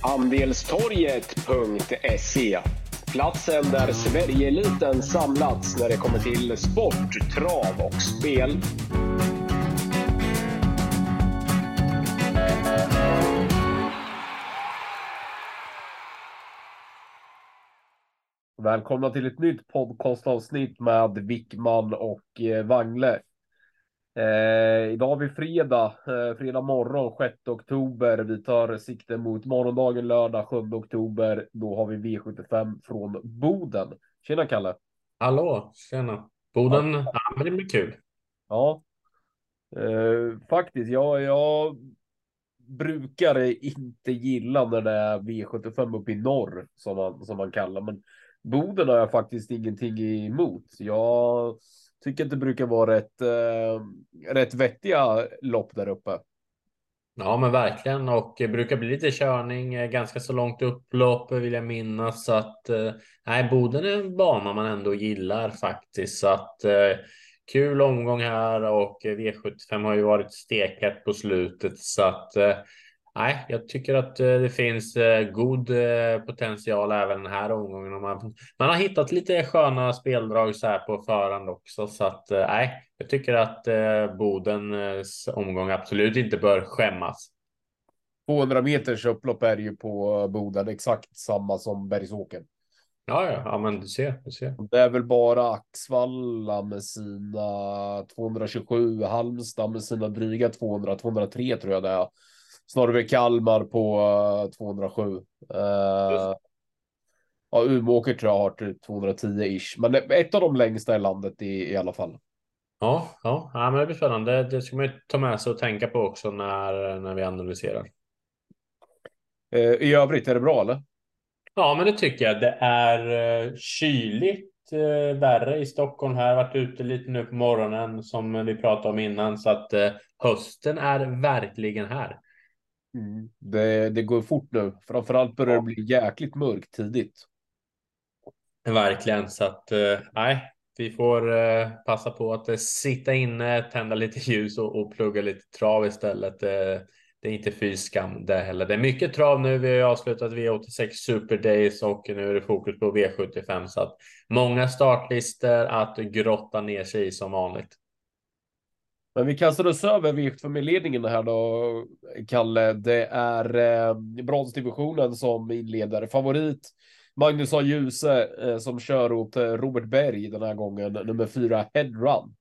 Andelstorget.se Platsen där Sverigeeliten samlats när det kommer till sport, trav och spel. Välkomna till ett nytt podcastavsnitt med Wickman och eh, Wangle. Eh, idag har vi fredag, eh, fredag morgon 6 oktober. Vi tar sikte mot morgondagen lördag 7 oktober. Då har vi V75 från Boden. Tjena Kalle! Hallå, tjena! Boden, ja, ja det blir kul. Ja, eh, faktiskt. Jag, jag brukar inte gilla när det är V75 uppe i norr som man, som man kallar, men Boden har jag faktiskt ingenting emot. Jag tycker att det brukar vara rätt, eh, rätt vettiga lopp där uppe. Ja, men verkligen och det brukar bli lite körning, eh, ganska så långt upplopp vill jag minnas. Så att eh, nej, Boden är en bana man ändå gillar faktiskt. Så att eh, kul omgång här och eh, V75 har ju varit stekat på slutet så att eh, Nej, jag tycker att eh, det finns eh, god eh, potential även den här omgången. Man, man har hittat lite sköna speldrag så här på förhand också, så att nej, jag tycker att Bodens omgång absolut inte bör skämmas. 200 meters upplopp är ju på Boden exakt samma som Bergsåker. Ja, ja, ja, men du ser, du ser. Det är väl bara Axvalla med sina 227, Halmstad med sina dryga 200, 203 tror jag det är snarare Kalmar på 207. Uh, uh, ja, Umeåker tror jag har typ 210 ish, men ett av de längsta i landet i, i alla fall. Ja, ja, ja, men det blir spännande. Det ska man ju ta med sig och tänka på också när, när vi analyserar. Uh, I övrigt är det bra eller? Ja, men det tycker jag. Det är kyligt värre i Stockholm här. Varit ute lite nu på morgonen som vi pratade om innan så att hösten är verkligen här. Mm. Det, det går fort nu. Framförallt börjar det bli jäkligt mörkt tidigt. Verkligen, så att eh, nej, vi får eh, passa på att eh, sitta inne, tända lite ljus och, och plugga lite trav istället. det är inte fy skam det heller. Det är mycket trav nu. Vi har avslutat V86 Super Days och nu är det fokus på V75 så att många startlistor att grotta ner sig i som vanligt. Men vi kastar oss över V75-ledningen här då, Kalle. Det är eh, bronsdivisionen som inleder. Favorit Magnus A. Djuse eh, som kör åt eh, Robert Berg den här gången, nummer fyra Headrun.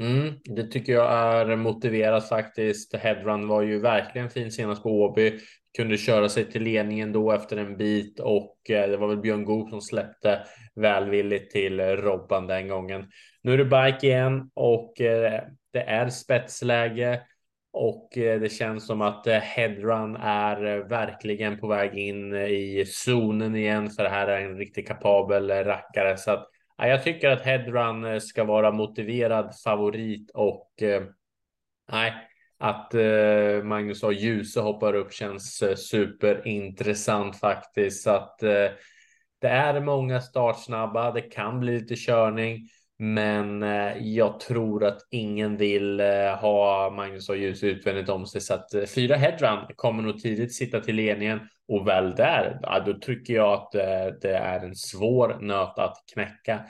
Mm, det tycker jag är motiverat faktiskt. Headrun var ju verkligen fin senast på Åby. Kunde köra sig till ledningen då efter en bit och eh, det var väl Björn Goop som släppte välvilligt till eh, Robban den gången. Nu är det bike igen och det är spetsläge och eh, det känns som att eh, headrun är eh, verkligen på väg in i zonen igen för det här är en riktigt kapabel rackare så att jag tycker att headrun ska vara motiverad favorit och nej, att Magnus och Ljuse hoppar upp känns superintressant faktiskt så att det är många startsnabba. Det kan bli lite körning. Men eh, jag tror att ingen vill eh, ha Magnus och Ljus utvändigt om sig. Så att eh, fyra headrun kommer nog tidigt sitta till ledningen. Och väl där, ja, då tycker jag att det är en svår nöt att knäcka.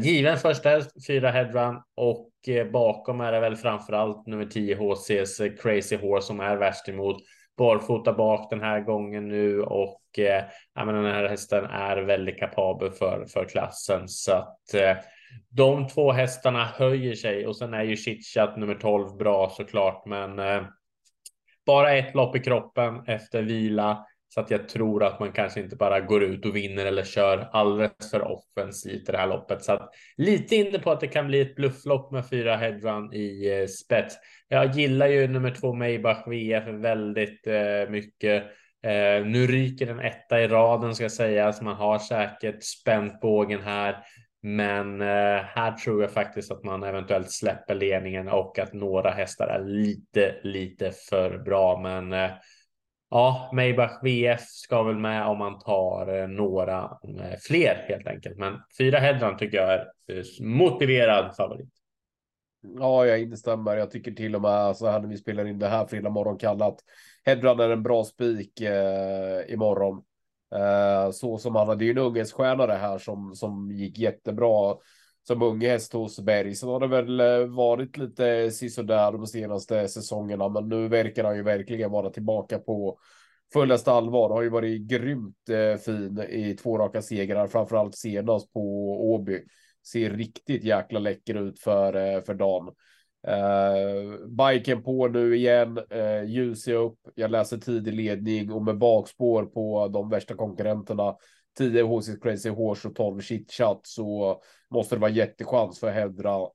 Given första häst, fyra headrun. Och bakom är det väl framförallt nummer 10 HCs Crazy Horse som är värst emot. Barfota bak den här gången nu och ja, men den här hästen är väldigt kapabel för, för klassen. Så att de två hästarna höjer sig och sen är ju chitchat nummer 12 bra såklart, men eh, bara ett lopp i kroppen efter vila så att jag tror att man kanske inte bara går ut och vinner eller kör alldeles för offensivt i det här loppet. Så att lite inne på att det kan bli ett blufflopp med fyra headrun i eh, spets. Jag gillar ju nummer två Maybach VF väldigt eh, mycket. Eh, nu ryker den etta i raden ska sägas. Man har säkert spänt bågen här. Men eh, här tror jag faktiskt att man eventuellt släpper ledningen och att några hästar är lite, lite för bra. Men eh, ja, Maybach VF ska väl med om man tar eh, några eh, fler helt enkelt. Men fyra Hedran tycker jag är eh, motiverad favorit. Ja, jag instämmer. Jag tycker till och med så här när vi spelar in det här fredag morgon kallat Hedran är en bra spik eh, imorgon. Eh, så som han hade ju en unghäststjärna det här som, som gick jättebra som unghäst hos Berg. Sen har det väl eh, varit lite sisådär de senaste säsongerna, men nu verkar han ju verkligen vara tillbaka på fullaste allvar. Har ju varit grymt eh, fin i två raka segrar, framförallt senast på Åby. Ser riktigt jäkla läcker ut för, eh, för dagen. Uh, biken på nu igen, eh, uh, ljus upp. Jag läser tidig ledning och med bakspår på de värsta konkurrenterna. 10 HC Crazy Horse och 12 Chit Chat så måste det vara jättechans för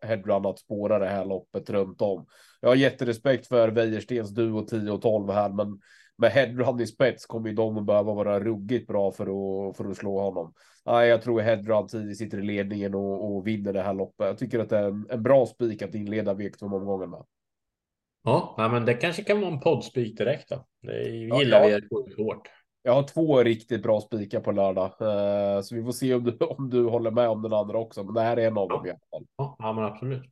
Headrun att spåra det här loppet runt om. Jag har jätterespekt för Wäjerstens duo 10 och 12 här, men med Headrun i spets kommer ju de att behöva vara ruggigt bra för att, för att slå honom. Nej, jag tror Headrun tidigt sitter i ledningen och, och vinner det här loppet. Jag tycker att det är en, en bra spik att inleda V2-omgången med. Ja, men det kanske kan vara en poddspik direkt då. Det gillar ja, vi hårt. Jag har två riktigt bra spikar på lördag, uh, så vi får se om du, om du håller med om den andra också. Men det här är en av dem i alla fall. Ja, men absolut.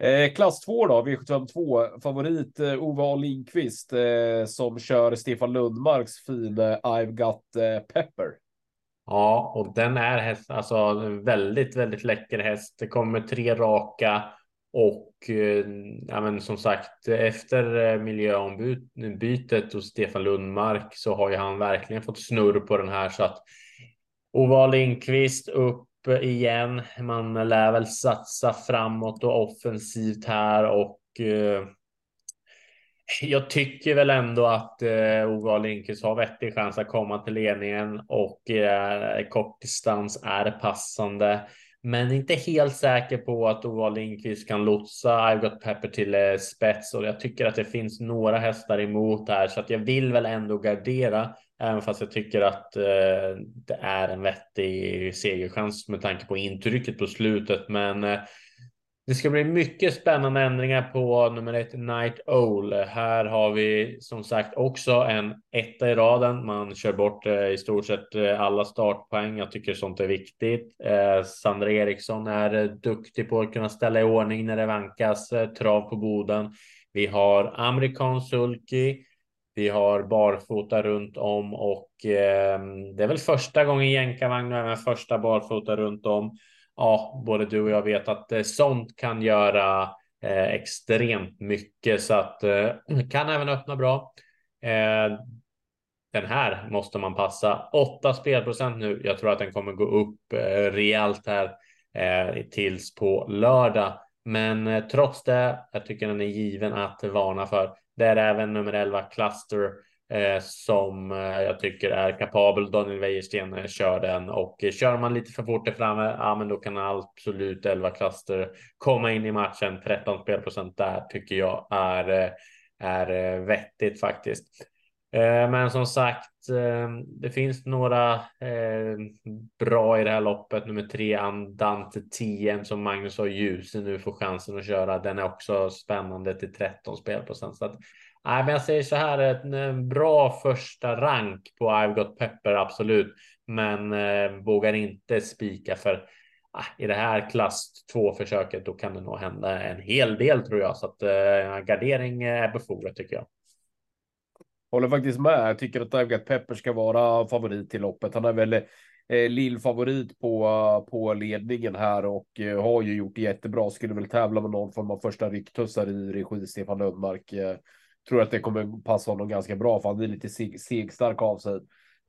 Eh, klass 2 då, V752. Favorit eh, Ove A. Lindqvist eh, som kör Stefan Lundmarks fina I've got eh, pepper. Ja, och den är häst, alltså väldigt, väldigt läcker häst. Det kommer tre raka och eh, ja, men som sagt efter eh, miljöombytet hos Stefan Lundmark så har ju han verkligen fått snurr på den här så att Ove Lindqvist upp igen. Man lär väl satsa framåt och offensivt här och eh, jag tycker väl ändå att eh, Ove Lindqvist har vettig chans att komma till ledningen och eh, kortdistans är passande. Men inte helt säker på att Ova Lindqvist kan lotsa I've got Pepper till eh, spets och jag tycker att det finns några hästar emot här så att jag vill väl ändå gardera Även fast jag tycker att eh, det är en vettig segerchans med tanke på intrycket på slutet. Men eh, det ska bli mycket spännande ändringar på nummer ett Night Owl. Här har vi som sagt också en etta i raden. Man kör bort eh, i stort sett eh, alla startpoäng. Jag tycker sånt är viktigt. Eh, Sandra Eriksson är eh, duktig på att kunna ställa i ordning när det vankas eh, trav på Boden. Vi har Amerikan Sulky vi har barfota runt om och eh, det är väl första gången jänkarvagn och även första barfota runt om. Ja, både du och jag vet att eh, sånt kan göra eh, extremt mycket så att eh, kan även öppna bra. Eh, den här måste man passa 8 spelprocent nu. Jag tror att den kommer gå upp eh, rejält här eh, tills på lördag. Men eh, trots det, jag tycker den är given att varna för. Det är även nummer 11 Cluster eh, Eh, som eh, jag tycker är kapabel. Daniel Wäjersten eh, kör den och kör man lite för fort där framme, ja, men då kan absolut 11 Cluster komma in i matchen. 13 spelprocent där tycker jag är, är vettigt faktiskt. Men som sagt, det finns några bra i det här loppet. Nummer tre, Andante 10 som Magnus har ljus. nu får chansen att köra. Den är också spännande till 13 spelprocent. Så att, nej, men jag säger så här, en eh, bra första rank på I've got pepper, absolut. Men eh, vågar inte spika för eh, i det här klass 2 försöket, då kan det nog hända en hel del tror jag. Så att eh, gardering är befogat tycker jag. Håller faktiskt med. Jag tycker att I've Pepper ska vara favorit till loppet. Han är väl eh, lill-favorit på, på ledningen här och eh, har ju gjort det jättebra. Skulle väl tävla med någon form av första ryktussar i regi Stefan Lundmark. Eh, tror att det kommer passa honom ganska bra för han är lite seg, segstark av sig.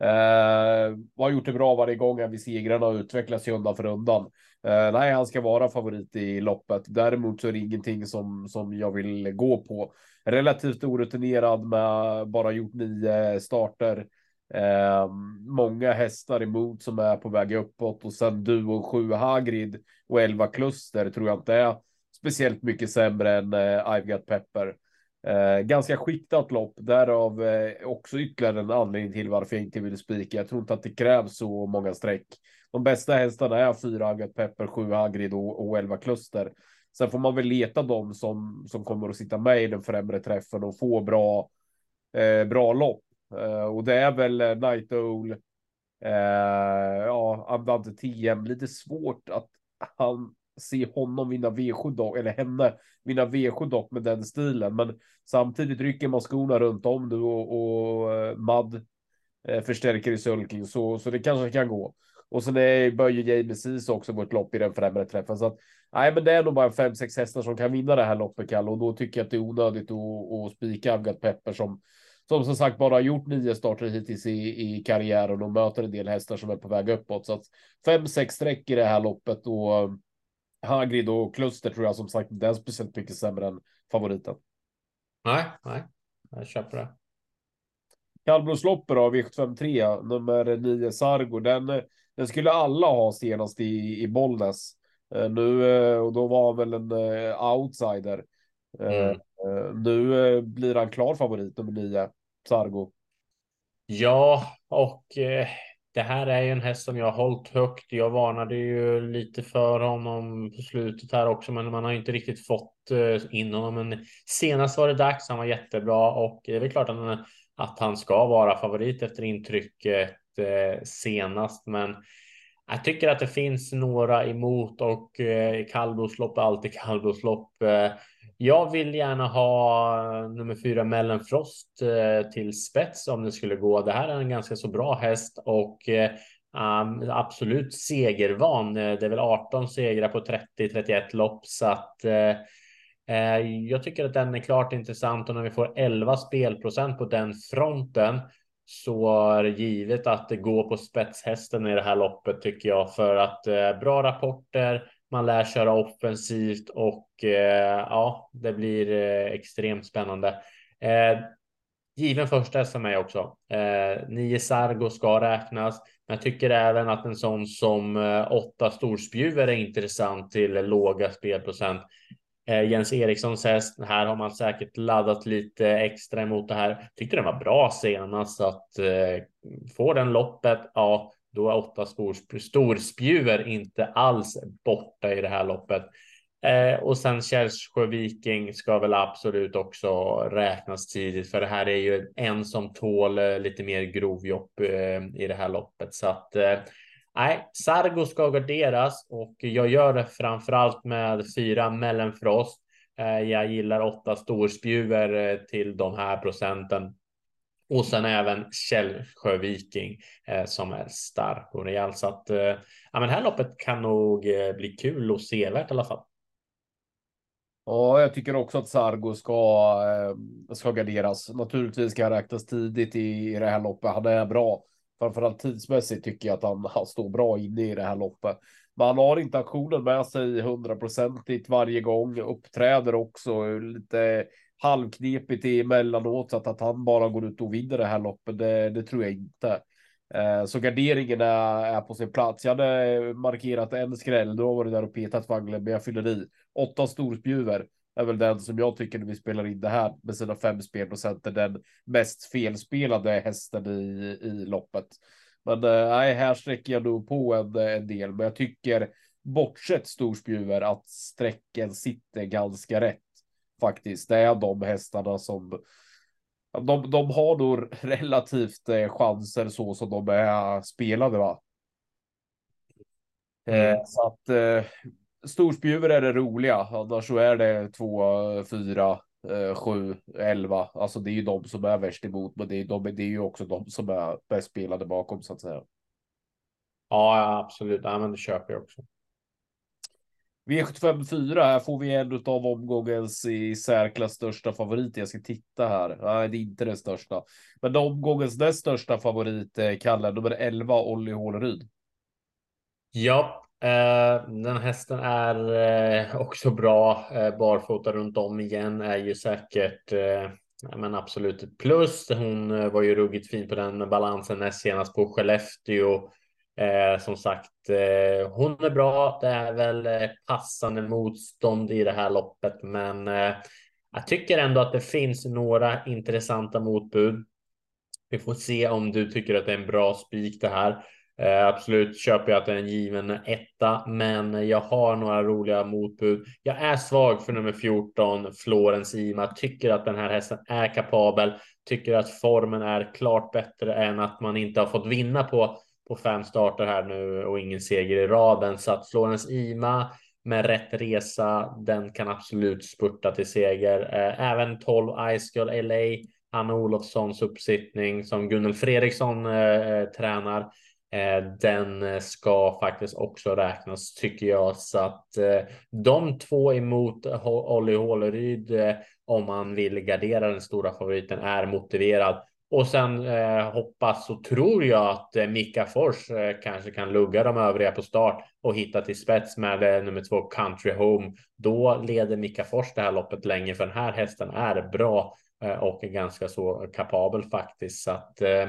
Eh, har gjort det bra varje gång vid segrarna och utvecklas sig undan för undan. Eh, nej, han ska vara favorit i loppet. Däremot så är det ingenting som, som jag vill gå på. Relativt orutinerad med bara gjort nio starter. Eh, många hästar emot som är på väg uppåt och sen du och sju Hagrid och elva kluster tror jag inte är speciellt mycket sämre än eh, I've got pepper. Eh, ganska skiktat lopp, därav eh, också ytterligare en anledning till varför jag inte vill spika. Jag tror inte att det krävs så många streck. De bästa hästarna är fyra Agat Pepper, sju Hagrid och, och elva Kluster. Sen får man väl leta dem som, som kommer att sitta med i den främre träffen och få bra, eh, bra lopp. Eh, och det är väl eh, Night Owl, eh, ja, Andante TM, lite svårt att han se honom vinna V7 dock, eller henne vinna V7 dock med den stilen. Men samtidigt rycker man skorna runt om nu och, och eh, Mad eh, förstärker i sulking så, så det kanske kan gå. Och sen är, bör ju James också gå ett lopp i den främre träffen. Så att, nej, men det är nog bara fem, sex hästar som kan vinna det här loppet, Kalle. Och då tycker jag att det är onödigt att, att spika Avgat Pepper som som som sagt bara har gjort nio starter hittills i, i karriären och möter en del hästar som är på väg uppåt. Så att fem, sex streck i det här loppet och Hagrid och Kluster tror jag som sagt inte är speciellt mycket sämre än favoriten. Nej, nej, jag köper det. Kallblodsloppet då, V753, nummer 9 Sargo, den, den skulle alla ha senast i, i Bollnäs. Uh, nu, uh, och då var han väl en uh, outsider. Mm. nu blir han klar favorit nummer 9, Sargo. Ja, och eh, det här är ju en häst som jag har hållit högt. Jag varnade ju lite för honom på slutet här också, men man har inte riktigt fått eh, in honom. Men senast var det dags. Han var jättebra och det är väl klart att han, ska vara favorit efter intrycket eh, senast, men jag tycker att det finns några emot och eh, kallblodslopp är alltid kallblodslopp. Eh, jag vill gärna ha eh, nummer fyra Mellenfrost eh, till spets om det skulle gå. Det här är en ganska så bra häst och eh, um, absolut segervan. Eh, det är väl 18 segrar på 30-31 lopp så att eh, eh, jag tycker att den är klart intressant och när vi får 11 spelprocent på den fronten så är det givet att det går på spetshästen i det här loppet tycker jag för att eh, bra rapporter man lär köra offensivt och eh, ja, det blir eh, extremt spännande. Eh, given första SM är också. Eh, nio Sargo ska räknas, men jag tycker även att en sån som eh, åtta storspjuver är intressant till låga spelprocent. Eh, Jens Erikssons häst. Här har man säkert laddat lite extra emot det här. Tyckte den var bra senast så att eh, får den loppet. Ja, då är åtta stor, storspjuver inte alls borta i det här loppet. Eh, och sen Källsjö Viking ska väl absolut också räknas tidigt, för det här är ju en som tål eh, lite mer grovjobb eh, i det här loppet. Så att eh, nej, Sargo ska garderas och jag gör det framför allt med fyra Mellenfrost. Eh, jag gillar åtta storspjuver eh, till de här procenten. Och sen även Källsjö Viking eh, som är stark och rejäl. Så att ja, men det här loppet kan nog bli kul och sevärt i alla fall. Ja, jag tycker också att Sargo ska, ska garderas. Naturligtvis ska han räknas tidigt i, i det här loppet. Han är bra. Framförallt tidsmässigt tycker jag att han, han står bra inne i det här loppet. Men han har inte aktionen med sig hundraprocentigt varje gång. Uppträder också lite halvknepigt emellanåt så att, att han bara går ut och vinner det här loppet. Det, det tror jag inte. Eh, så garderingen är, är på sin plats. Jag hade markerat en skräll. Då var det där och petat vagnen, men jag fyller i. Åtta storspjuver är väl den som jag tycker när vi spelar in det här med sina fem spelprocent är den mest felspelade hästen i, i loppet. Men eh, nej, här sträcker jag nog på en, en del, men jag tycker bortsett storspjuver att sträcken sitter ganska rätt faktiskt. Det är de hästarna som de, de har nog relativt eh, chanser så som de är spelade. Va? Eh, mm. Eh, så att eh, storspjuver är det roliga. Annars så är det två, fyra, eh, sju, elva. Alltså det är ju de som är värst emot, men det är, de, det är ju också de som är bäst spelade bakom så att säga. Ja, absolut. Ja, men det köper jag också. V75 4, här får vi en av omgångens i särklass största favorit. Jag ska titta här. Nej, det är inte den största. Men omgångens näst största favorit, Kalle, nummer 11, Olli Håleryd. Ja, eh, Eh, den hästen är eh, också bra. Eh, barfota runt om igen är ju säkert men absolut ett plus. Hon var ju ruggigt fin på den balansen näst senast på Skellefteå. Eh, som sagt, eh, hon är bra. Det är väl eh, passande motstånd i det här loppet, men jag tycker ändå att det finns några intressanta motbud. Vi får se om du tycker att det är en bra spik det här. Eh, absolut köper jag att det är en given etta, men jag har några roliga motbud. Jag är svag för nummer 14, Florens Ima. Tycker att den här hästen är kapabel. Tycker att formen är klart bättre än att man inte har fått vinna på på fem starter här nu och ingen seger i raden. Så att Florens Ima med rätt resa. Den kan absolut spurta till seger. Eh, även 12 Ice Girl LA, Anna Olofssons uppsittning som Gunnel Fredriksson eh, eh tränar. Eh, den eh, ska faktiskt också räknas tycker jag så att eh, de två emot Olli Håleryd om man vill gardera den stora favoriten är motiverad. Och sen hoppas och tror jag att Mika Fors kanske kan lugga de övriga på start och hitta till spets med nummer två Country Home. Då leder Mika Fors det här loppet länge för den här hästen är bra och är ganska så kapabel faktiskt. Så att eh,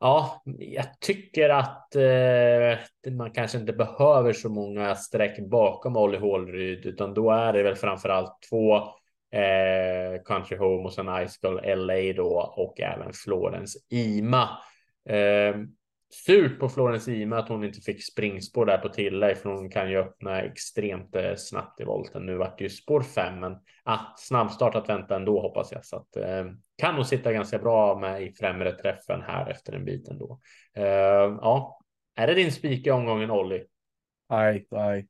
ja, jag tycker att eh, man kanske inte behöver så många streck bakom Olli Hålryd, utan då är det väl framför allt två eh, Country Home och sen Ice Girl LA då och även Florence Ima. Eh, surt på Florence Ima att hon inte fick springspår där på tillägg för hon kan ju öppna extremt eh, snabbt i volten. Nu vart det ju spår 5 men ah, snabbstart att vänta ändå hoppas jag så att eh, kan nog sitta ganska bra med i främre träffen här efter en bit ändå. Eh, ja, är det din spik i omgången Olli? Nej, nej.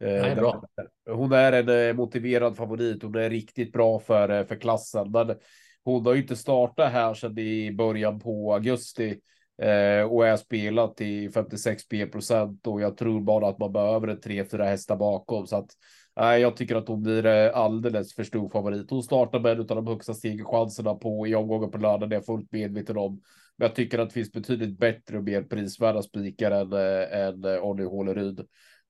Eh, nej, bra. Hon är en eh, motiverad favorit. Hon är riktigt bra för, för klassen. Men hon har ju inte startat här sedan i början på augusti eh, och är spelat i 56 P procent och jag tror bara att man behöver en tre, fyra hästar bakom så att nej, jag tycker att hon blir eh, alldeles för stor favorit. Hon startar med en av de högsta segerchanserna på i omgången på lördag. Det är jag fullt medveten om. Men jag tycker att det finns betydligt bättre och mer prisvärda spikar än, eh, än eh, Onny Håleryd.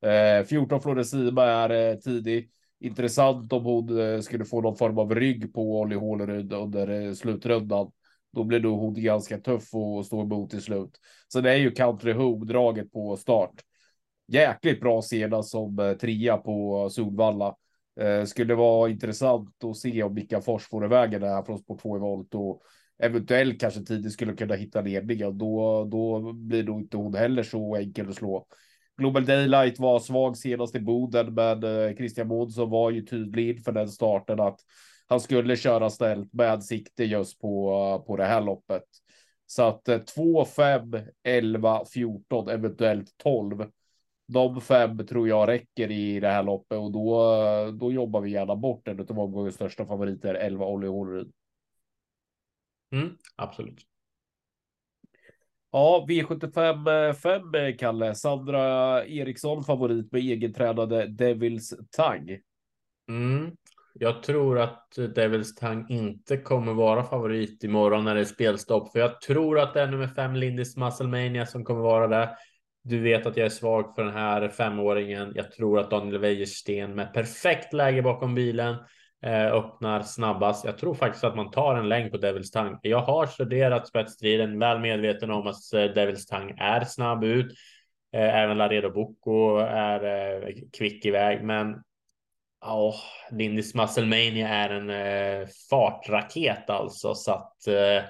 Eh, 14 Floresima är eh, tidig. Intressant om hon eh, skulle få någon form av rygg på Olli Håleryd under eh, slutrundan. Då blir då hon ganska tuff och stå emot till slut. Sen är ju Country Home draget på start. Jäkligt bra senast som eh, trea på Solvalla. Eh, skulle vara intressant att se om Mika Fors får iväg det här från sport 2 i volt och eventuellt kanske tidigt skulle kunna hitta ledningen. Då, då blir nog inte hon heller så enkel att slå. Global Daylight var svag senast i Boden, men eh, Christian Månsson var ju tydlig inför den starten att han skulle köra ställt med sikte just på, på det här loppet. Så att 2, 5, 11, 14, eventuellt 12. De fem tror jag räcker i det här loppet och då, då jobbar vi gärna bort en av omgångens största favoriter, 11 Olli Hålryd. Mm, absolut. Ja, V75 5 Kalle. Sandra Eriksson favorit med egentränade Devils Tang. Mm. Jag tror att Devils Tang inte kommer vara favorit imorgon när det är spelstopp, för jag tror att det är nummer fem Lindis Musclemania som kommer vara där. Du vet att jag är svag för den här femåringen. Jag tror att Daniel Wäjersten med perfekt läge bakom bilen Eh, öppnar snabbast. Jag tror faktiskt att man tar en längd på Devils Tang. Jag har studerat spetsstriden, väl medveten om att eh, Devils Tang är snabb ut. Eh, även Laredo Bocco är eh, kvick iväg, men ja, Lindis Musclemania är en eh, fartraket alltså så att eh,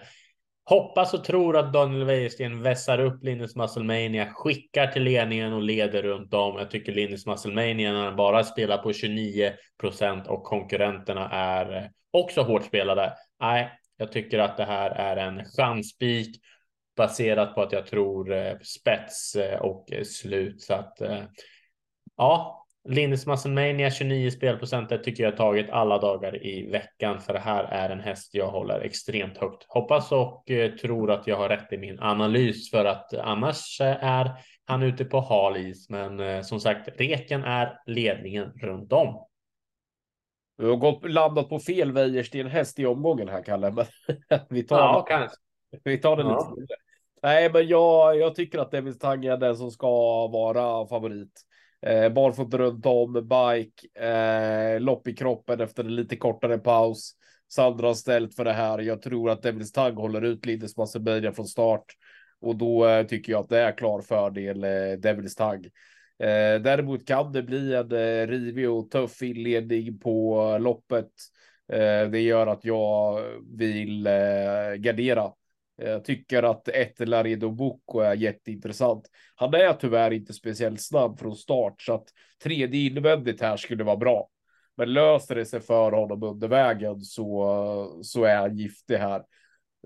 Hoppas och tror att Daniel Wäjersten vässar upp Linus Musclemania, skickar till ledningen och leder runt om. Jag tycker Linus Musclemania när han bara spelar på 29 procent och konkurrenterna är eh, också hårt spelade. Nej, jag tycker att det här är en chansspik baserat på att jag tror eh, spets eh, och slut. Så att eh, ja, Linus Musclemania 29 spelprocent tycker jag tagit alla dagar i veckan för det här är en häst jag håller extremt högt. Hoppas och eh, tror att jag har rätt i min analys för att annars är han ute på hal is. Men eh, som sagt, reken är ledningen runt om. Du har gått, landat på fel Wäjersten häst i omgången här Kalle, men vi tar, ja, kanske. vi tar det ja. lite. Nej, men jag, jag tycker att Davis Tang är den som ska vara favorit. Eh, barfota runt om, bike, eh, lopp i kroppen efter en lite kortare paus. Sandra har ställt för det här. Jag tror att Devils Tagg håller ut Lindes Massebeja från start och då eh, tycker jag att det är klar fördel eh, Devils Tagg. Eh, däremot kan det bli en eh, rivig och tuff inledning på loppet. Eh, det gör att jag vill eh, gardera jag tycker att ett Laredo Bocco är jätteintressant. Han är tyvärr inte speciellt snabb från start så att tredje invändigt här skulle vara bra. Men löser det sig för honom under vägen så, så är han giftig här.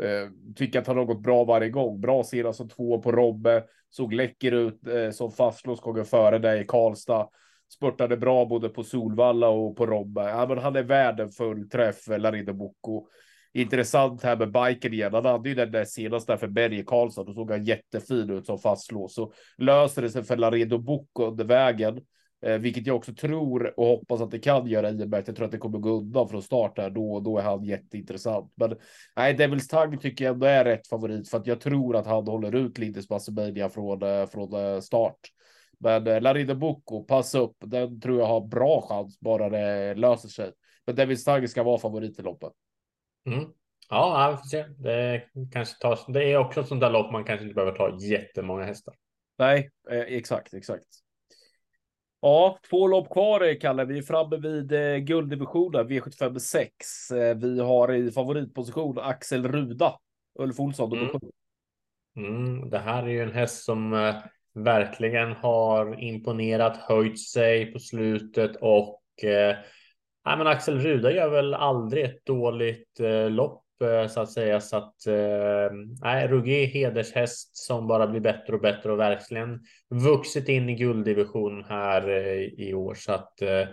Eh, tycker att han har gått bra varje gång. Bra senast som två på Robbe. Såg läcker ut eh, som fastlåst gånger före dig i Karlstad. spurtade bra både på Solvalla och på Robbe. Ja, men han är värd en fullträff, eh, Larido Bocco. Intressant här med biken igen. Han hade ju den där senaste för Berge Karlsson. Då såg han jättefin ut som fastlås. Så löser det sig för Laredo Bocco under vägen. Eh, vilket jag också tror och hoppas att det kan göra i och med att jag tror att det kommer gå undan från start här. Då, och då är han jätteintressant. Men nej, Devils Tang tycker jag ändå är rätt favorit för att jag tror att han håller ut Lindes Massimania från, eh, från eh, start. Men eh, Larida Bocco, pass upp. Den tror jag har bra chans bara det löser sig. Men Devils Tang ska vara favorit i loppet. Mm. Ja, vi får se. Det kanske tas. Det är också ett sånt där lopp man kanske inte behöver ta jättemånga hästar. Nej, eh, exakt, exakt. Ja, två lopp kvar, Kalle. Vi är framme vid eh, gulddivisionen V75 6. Eh, vi har i favoritposition Axel Ruda, Ulf Olsson, nummer mm. Mm, det här är ju en häst som eh, verkligen har imponerat, höjt sig på slutet och eh, nej, men Axel Ruda gör väl aldrig ett dåligt eh, lopp Eh, så att säga. Så att eh, nej, hedershäst som bara blir bättre och bättre och verkligen vuxit in i gulddivision här eh, i år. Så att eh,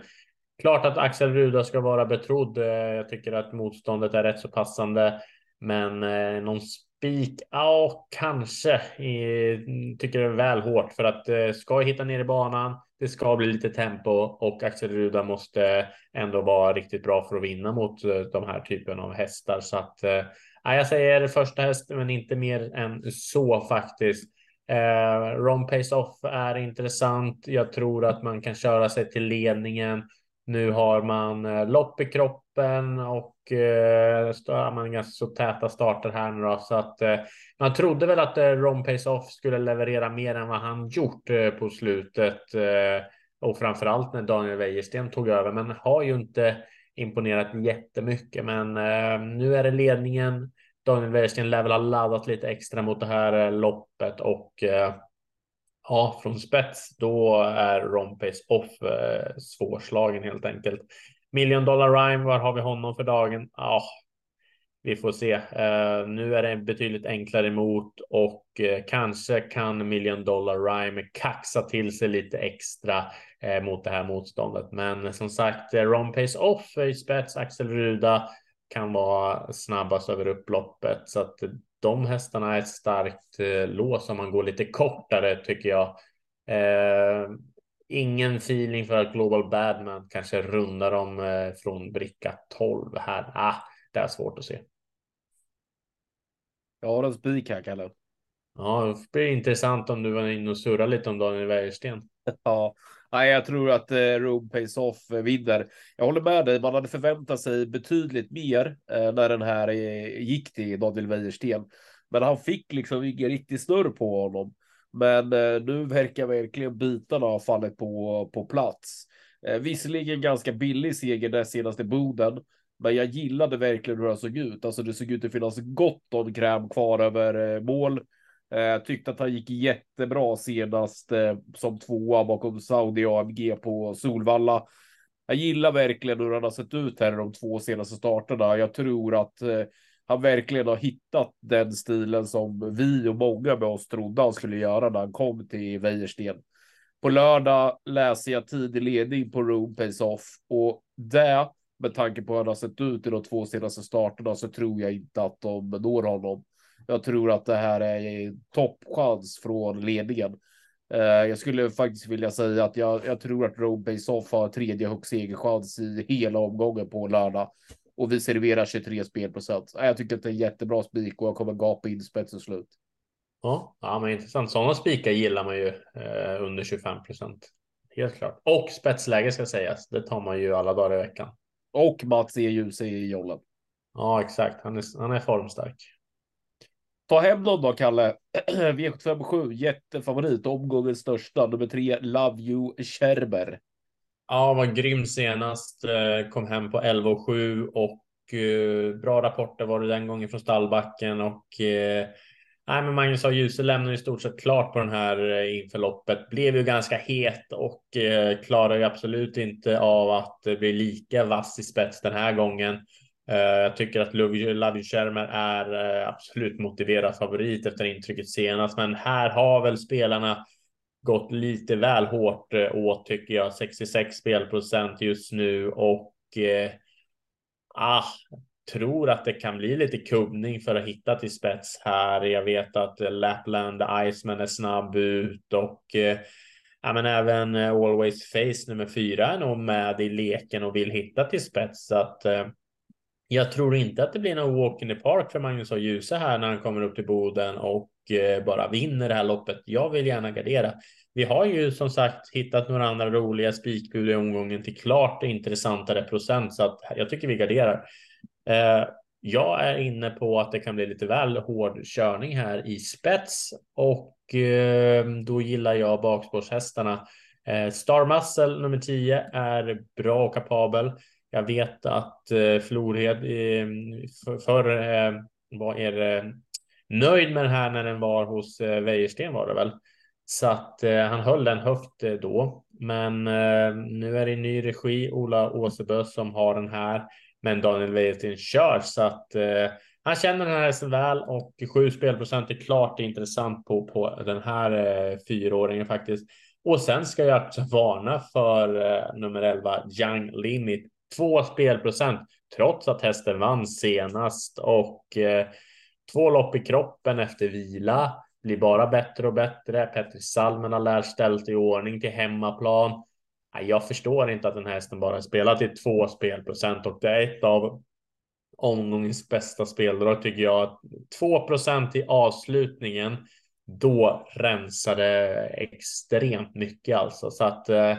klart att Axel Ruda ska vara betrodd. Eh, jag tycker att motståndet är rätt så passande, men eh, någon spik? Ja, kanske. Tycker det är väl hårt för att ska jag hitta ner i banan det ska bli lite tempo och Axel Ruda måste ändå vara riktigt bra för att vinna mot eh, de här typen av hästar. Så att eh, jag säger första häst, men inte mer än så faktiskt. Eh, Ron Pace Off är intressant. Jag tror att man kan köra sig till ledningen. Nu har man eh, lopp i kroppen och eh, man ganska så täta starter här nu då, så att eh, man trodde väl att eh, Ron Pace Off skulle leverera mer än vad han gjort eh, på slutet eh, och framförallt när Daniel Wäjersten tog över, men har ju inte imponerat jättemycket. Men eh, nu är det ledningen. Daniel Wäjersten lär väl ha laddat lite extra mot det här eh, loppet och eh, ja, från spets, då är Rompace off eh, svårslagen helt enkelt. Million Dollar Rhyme, var har vi honom för dagen? Ja, vi får se. Eh, nu är det betydligt enklare emot och eh, kanske kan Million Dollar Rhyme kaxa till sig lite extra eh, mot det här motståndet. Men som sagt, eh, Pace off i spets, Axel Ruda kan vara snabbast över upploppet så att de hästarna är ett starkt lås om man går lite kortare tycker jag. ingen feeling för att Global Badman kanske rundar dem från bricka 12 här. Ah, det är svårt att se. Jag har en spik här, Kalle. Ja, det blir intressant om du var inne och surrade lite om Daniel Wäjersten. Ja, Nej, jag tror att eh, Rome Pays Off eh, vinner. Jag håller med dig. Man hade förväntat sig betydligt mer eh, när den här eh, gick till Daniel Wäjersten. Men han fick liksom ingen riktig snurr på honom. Men eh, nu verkar verkligen bitarna ha fallit på, på plats. Eh, visserligen ganska billig seger där senaste Boden. Men jag gillade verkligen hur han såg ut. Alltså det såg ut att finnas gott om kräm kvar över eh, mål. Eh, tyckte att han gick jättebra senast eh, som tvåa bakom Saudi AMG på Solvalla. Jag gillar verkligen hur han har sett ut här de två senaste starterna. Jag tror att eh, han verkligen har hittat den stilen som vi och många med oss trodde han skulle göra när han kom till Wäjersten. På lördag läser jag tidig ledning på Room Pace Off och det med tanke på hur han har sett ut i de två senaste starterna så tror jag inte att de når honom. Jag tror att det här är toppchans från ledningen. Eh, jag skulle faktiskt vilja säga att jag, jag tror att Road Base Off har tredje högst segerchans i hela omgången på lördag och vi serverar 23 spelprocent. Jag tycker att det är jättebra spik och jag kommer gapa in spets och slut. Ja, ja, men intressant. Sådana spikar gillar man ju eh, under 25 procent. Helt klart. Och spetsläge ska sägas. Det tar man ju alla dagar i veckan. Och Mats E. Ljus i jollen. Ja, exakt. Han är, han är formstark. Ta hem någon då, Kalle. V757, jättefavorit, omgångens största. Nummer tre, Love You Scherber. Ja, var grym senast. Eh, kom hem på 11 och 7 och eh, bra rapporter var det den gången från stallbacken och eh, Nej, men Magnus A. Djuse lämnar i stort sett klart på den här inför loppet. Blev ju ganska het och eh, klarar ju absolut inte av att bli lika vass i spets den här gången. Eh, jag tycker att Love Schermer är eh, absolut motiverad favorit efter intrycket senast, men här har väl spelarna gått lite väl hårt eh, åt tycker jag. 66 spelprocent just nu och eh, ah, tror att det kan bli lite kubbning för att hitta till spets här. Jag vet att Lapland Iceman är snabb ut och eh, ja, men även Always Face nummer fyra är nog med i leken och vill hitta till spets. Så att eh, jag tror inte att det blir någon walk in the park för Magnus och Ljuse här när han kommer upp till Boden och eh, bara vinner det här loppet. Jag vill gärna gardera. Vi har ju som sagt hittat några andra roliga spikbud i omgången till klart intressantare procent så att jag tycker vi garderar. Eh, jag är inne på att det kan bli lite väl hård körning här i spets och eh, då gillar jag bakspårshästarna. Star Muscle nummer 10 är bra och kapabel. Jag vet att eh, Florhed eh, för, eh, var er eh, nöjd med den här när den var hos eh, Wäjersten var det väl. Så att eh, han höll den högt eh, då. Men eh, nu är det i ny regi, Ola Åsebö som har den här. Men Daniel Wäjersten kör så att eh, han känner den här hästen väl och sju spelprocent är klart intressant på, på den här eh, fyraåringen faktiskt. Och sen ska jag också varna för eh, nummer 11 Young Limit. Två spelprocent trots att hästen vann senast och eh, två lopp i kroppen efter vila blir bara bättre och bättre. Petri Salmen har lärt ställt i ordning till hemmaplan. Jag förstår inte att den här hästen bara spelat i två spelprocent och det är ett av omgångens bästa speldrag tycker jag. 2 procent i avslutningen. Då rensade extremt mycket alltså så att eh,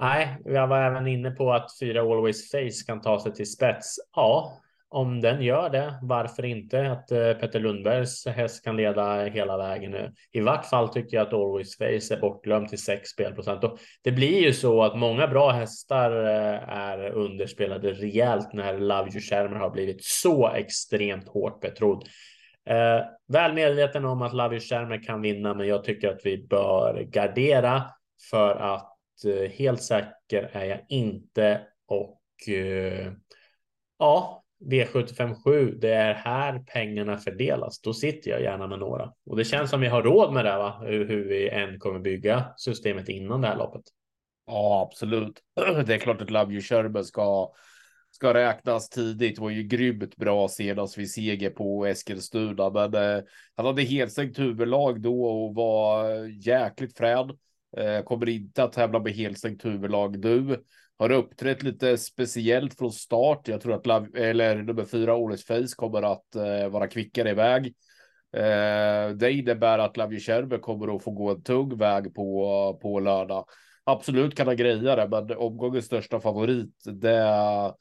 nej, jag var även inne på att fyra Always Face kan ta sig till spets. Ja, om den gör det, varför inte att eh, Petter Lundbergs häst kan leda hela vägen nu? I vart fall tycker jag att Always Face är bortglömd till 6 spelprocent och det blir ju så att många bra hästar eh, är underspelade rejält när Love You Shermer har blivit så extremt hårt betrodd. Eh, väl medveten om att Love You Shermer kan vinna, men jag tycker att vi bör gardera för att Eh, helt säker är jag inte och eh, ja, V757, det är här pengarna fördelas. Då sitter jag gärna med några. Och det känns som vi har råd med det, va? Hur, hur vi än kommer bygga systemet innan det här loppet. Ja, absolut. Det är klart att Love You Sherber ska, ska räknas tidigt. Det var ju grymt bra senast vid seger på Eskilstuna, men eh, han hade helstängt huvudlag då och var eh, jäkligt frän. Eh, kommer inte att tävla med helstängt huvudlag nu har uppträtt lite speciellt från start. Jag tror att Lav eller nummer fyra, Årets Face, kommer att eh, vara kvickare iväg. Eh, det innebär att Lavie kommer att få gå en tung väg på, på lördag. Absolut kan han greja det, men omgångens största favorit, det,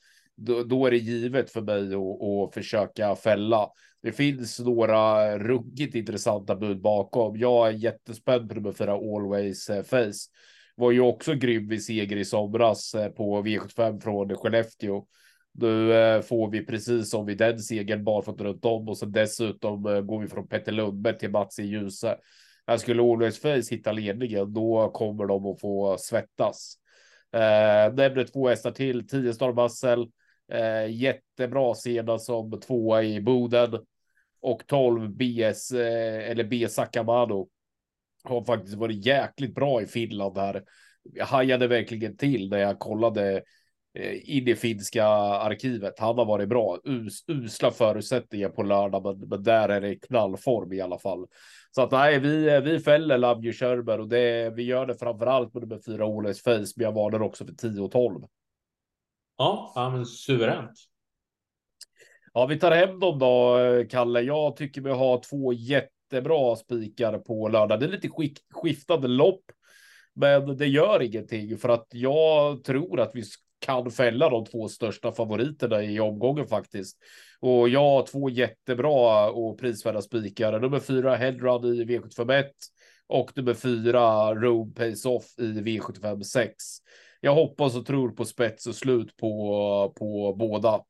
då, då är det givet för mig att, att försöka fälla. Det finns några ruggigt intressanta bud bakom. Jag är jättespänd på nummer fyra, Always eh, Face var ju också grym vid seger i somras eh, på V75 från Skellefteå. Nu eh, får vi precis som vid den segern barfota runt om och så dessutom går vi från Petter Lundberg till Mats e. i Ljuse. Här skulle Always Face hitta ledningen, då kommer de att få svettas. Eh, nämner två hästar till, 10 Star Muscle, eh, jättebra senast som tvåa i Boden och 12 BS eh, eller B Sakamano har faktiskt varit jäkligt bra i Finland här. Jag hajade verkligen till när jag kollade eh, in i finska arkivet. Han har varit bra. Us, usla förutsättningar på lördag, men, men där är det knallform i alla fall. Så att nej, vi, vi fäller Lavje Körber och det, vi gör det framför allt med nummer fyra Oles Face, men jag varnar också för 10 och 12. Ja, ja men suveränt. Ja, vi tar hem dem då, Kalle. Jag tycker vi har två jättebra spikar på lördag. Det är lite skiftande lopp, men det gör ingenting för att jag tror att vi kan fälla de två största favoriterna i omgången faktiskt. Och jag har två jättebra och prisvärda spikar. Nummer fyra Headrun i V751 och nummer fyra Road Pace Off i V756. Jag hoppas och tror på spets och slut på, på båda.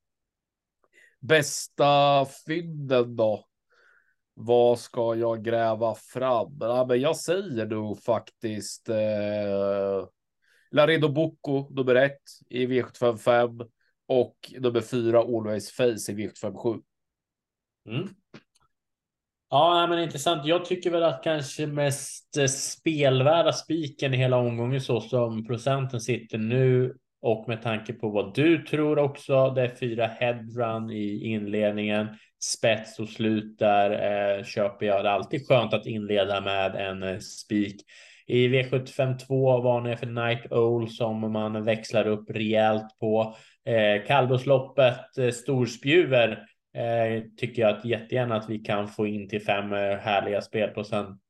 Bästa fynden då? Vad ska jag gräva fram? Ja, men jag säger nog faktiskt eh, Laredo Bocco nummer ett i V755 och nummer fyra Always Face i V757. Mm. Ja, men intressant. Jag tycker väl att kanske mest eh, spelvärda spiken i hela omgången så som procenten sitter nu och med tanke på vad du tror också. Det är fyra headrun i inledningen, spets och slut där eh, köper jag. Det är alltid skönt att inleda med en eh, spik. I V75 2 varnar jag för Night Owl som man växlar upp rejält på. Eh, Kallblåsloppet, eh, storspjuver eh, tycker jag att jättegärna att vi kan få in till fem eh, härliga spelprocent.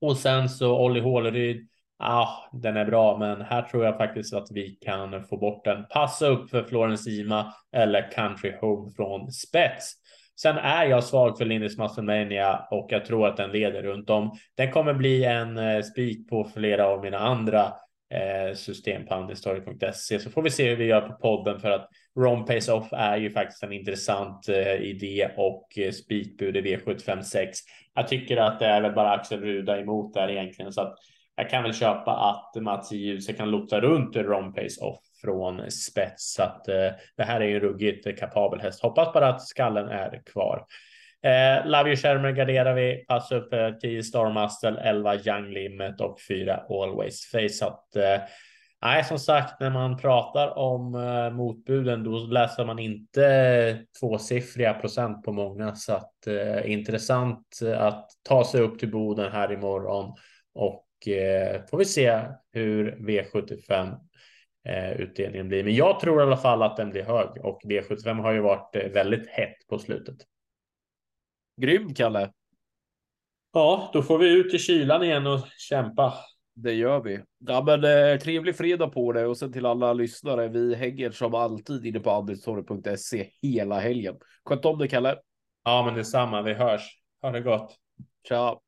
Och sen så Olli Håleryd. Ah, den är bra, men här tror jag faktiskt att vi kan få bort den. Passa upp för Florence Ima eller Country Home från spets. Sen är jag svag för Lindis Masselmania och jag tror att den leder runt om. Den kommer bli en eh, spik på flera av mina andra eh, system på andelstorget.se så får vi se hur vi gör på podden för att Ron Pace Off är ju faktiskt en intressant eh, idé och eh, spikbud i V756. Jag tycker att det är väl bara Axel Ruda emot där egentligen så att jag kan väl köpa att Mats i ljuset kan lotsa runt Ron Pace Off från spets så att eh, det här är ju ruggigt kapabel häst. Hoppas bara att skallen är kvar. Eh, Love You Shermer garderar vi. Pass upp eh, 10 Starmuscle, 11 Young Limit och 4 Always Face. Att, eh, nej, som sagt, när man pratar om eh, motbuden, då läser man inte tvåsiffriga procent på många. Så att eh, intressant att ta sig upp till Boden här imorgon och eh, får vi se hur V75 eh, utdelningen blir. Men jag tror i alla fall att den blir hög och V75 har ju varit eh, väldigt hett på slutet. Grym, Kalle. Ja, då får vi ut i kylan igen och kämpa. Det gör vi. Ja, men eh, trevlig fredag på det och sen till alla lyssnare. Vi hänger som alltid inne på andelstorg.se hela helgen. Sköt om dig, Kalle. Ja, men detsamma. Vi hörs. Ha det gott. Ciao.